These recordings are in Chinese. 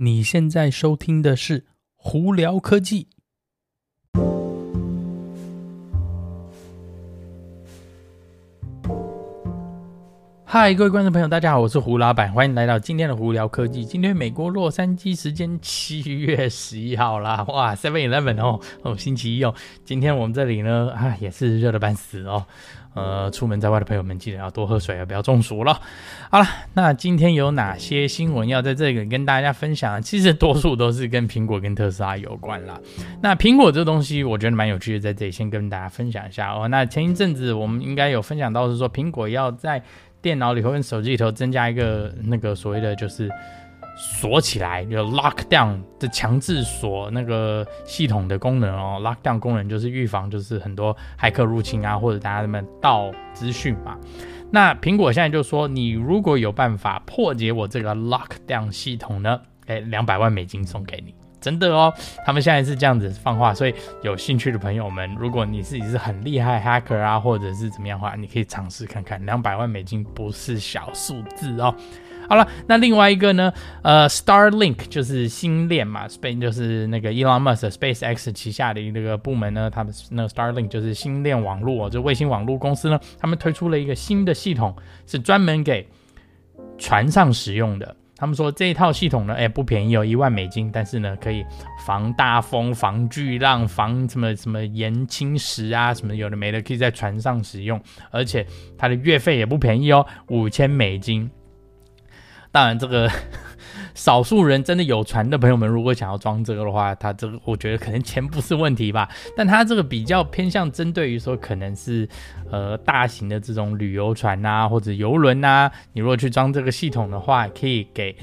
你现在收听的是《胡聊科技》。嗨，各位观众朋友，大家好，我是胡老板，欢迎来到今天的《胡聊科技》。今天美国洛杉矶时间七月十一号啦，哇，Seven Eleven 哦，哦，星期一哦。今天我们这里呢，啊，也是热得半死哦。呃，出门在外的朋友们记得要多喝水啊，不要中暑了。好了，那今天有哪些新闻要在这里跟大家分享？其实多数都是跟苹果跟特斯拉有关啦。那苹果这东西，我觉得蛮有趣的，在这里先跟大家分享一下哦。那前一阵子我们应该有分享到是说，苹果要在电脑里头跟手机里头增加一个那个所谓的就是。锁起来，就 lock down 的强制锁那个系统的功能哦。lock down 功能就是预防，就是很多骇客入侵啊，或者大家他们盗资讯嘛。那苹果现在就说，你如果有办法破解我这个 lock down 系统呢，哎，两百万美金送给你，真的哦。他们现在是这样子放话，所以有兴趣的朋友们，如果你自己是很厉害 hacker 啊，或者是怎么样的话，你可以尝试看看，两百万美金不是小数字哦。好了，那另外一个呢？呃，Starlink 就是星链嘛，Space 就是那个 Elon Musk SpaceX 旗下的一个部门呢，他们那个 Starlink 就是星链网络哦，就卫星网络公司呢，他们推出了一个新的系统，是专门给船上使用的。他们说这一套系统呢，哎，不便宜哦，一万美金，但是呢，可以防大风、防巨浪、防什么什么岩侵蚀啊，什么有的没的，可以在船上使用，而且它的月费也不便宜哦，五千美金。当然，这个少数人真的有船的朋友们，如果想要装这个的话，他这个我觉得可能钱不是问题吧。但他这个比较偏向针对于说，可能是呃大型的这种旅游船啊，或者游轮啊，你如果去装这个系统的话，可以给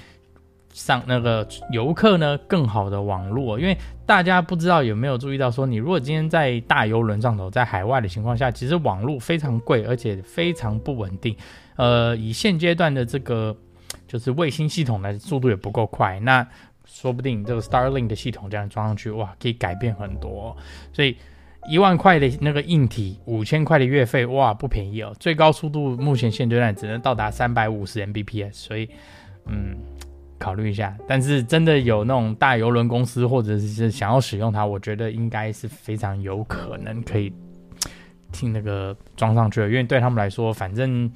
上那个游客呢更好的网络。因为大家不知道有没有注意到说，你如果今天在大游轮上头，在海外的情况下，其实网络非常贵，而且非常不稳定。呃，以现阶段的这个。就是卫星系统的速度也不够快，那说不定这个 Starlink 的系统这样装上去，哇，可以改变很多。所以一万块的那个硬体，五千块的月费，哇，不便宜哦。最高速度目前现阶段只能到达三百五十 Mbps，所以嗯，考虑一下。但是真的有那种大游轮公司或者是想要使用它，我觉得应该是非常有可能可以 听那个装上去了，因为对他们来说，反正。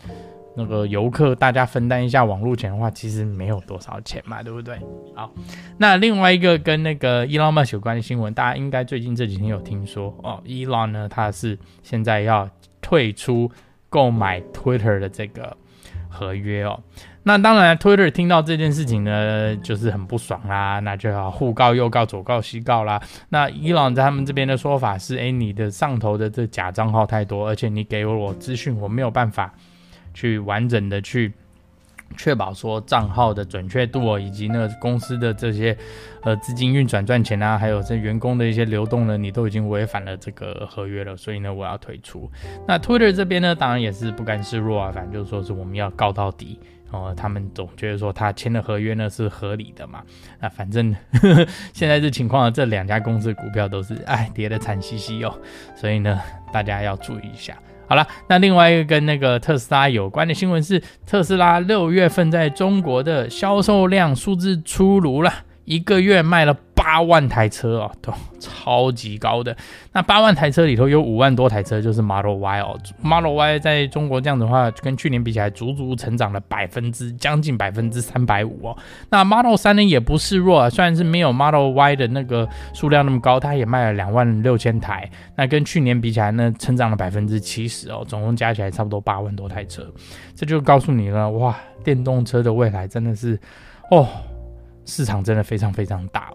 那个游客，大家分担一下网络钱的话，其实没有多少钱嘛，对不对？好，那另外一个跟那个伊朗 o 有关的新闻，大家应该最近这几天有听说哦伊朗呢，他是现在要退出购买 Twitter 的这个合约哦。那当然，Twitter 听到这件事情呢，就是很不爽啦，那就要互告又告，左告西告啦。那伊朗在他们这边的说法是：哎，你的上头的这假账号太多，而且你给我资讯，我没有办法。去完整的去确保说账号的准确度哦，以及那公司的这些呃资金运转赚钱啊，还有这员工的一些流动呢，你都已经违反了这个合约了，所以呢，我要退出。那 Twitter 这边呢，当然也是不甘示弱啊，反正就是说是我们要告到底哦。他们总觉得说他签的合约呢是合理的嘛。那反正 现在这情况，这两家公司股票都是哎跌得惨兮兮哦，所以呢，大家要注意一下。好了，那另外一个跟那个特斯拉有关的新闻是，特斯拉六月份在中国的销售量数字出炉了，一个月卖了。八万台车哦，都超级高的。那八万台车里头有五万多台车就是 Model Y 哦，Model Y 在中国这样的话，跟去年比起来，足足成长了百分之将近百分之三百五哦。那 Model 3呢也不示弱啊，虽然是没有 Model Y 的那个数量那么高，它也卖了两万六千台。那跟去年比起来呢，成长了百分之七十哦，总共加起来差不多八万多台车。这就告诉你了，哇，电动车的未来真的是哦，市场真的非常非常大。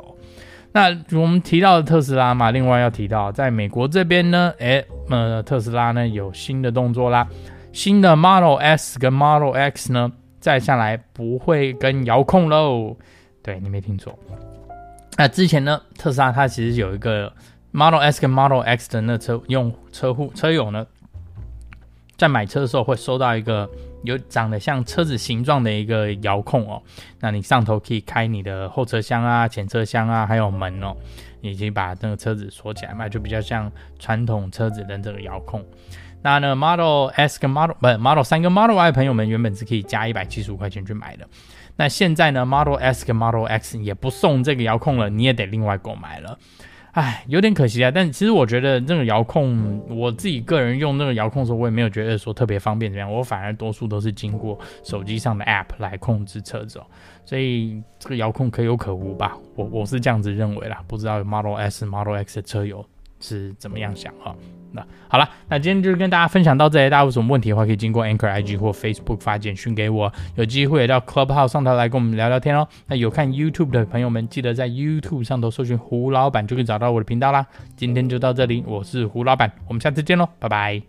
那我们提到的特斯拉嘛，另外要提到，在美国这边呢，诶，呃，特斯拉呢有新的动作啦，新的 Model S 跟 Model X 呢，再下来不会跟遥控喽。对，你没听错。那之前呢，特斯拉它其实有一个 Model S 跟 Model X 的那车用车户车友呢，在买车的时候会收到一个。有长得像车子形状的一个遥控哦，那你上头可以开你的后车厢啊、前车厢啊，还有门哦，以及把那个车子锁起来嘛，就比较像传统车子的这个遥控。那呢，Model S 跟 Model 不 Model 3跟 Model Y 朋友们原本是可以加一百七十五块钱去买的，那现在呢，Model S 跟 Model X 也不送这个遥控了，你也得另外购买了。唉，有点可惜啊。但其实我觉得那个遥控，我自己个人用那个遥控的时候，我也没有觉得说特别方便怎么样。我反而多数都是经过手机上的 App 来控制车子，哦所以这个遥控可有可无吧。我我是这样子认为啦，不知道 Model S、Model X 的车友是怎么样想哈。那好了，那今天就是跟大家分享到这里。大家有什么问题的话，可以经过 Anchor IG 或 Facebook 发简讯给我。有机会也到 Clubhouse 上头来跟我们聊聊天哦。那有看 YouTube 的朋友们，记得在 YouTube 上头搜寻胡老板，就可以找到我的频道啦。今天就到这里，我是胡老板，我们下次见喽，拜拜。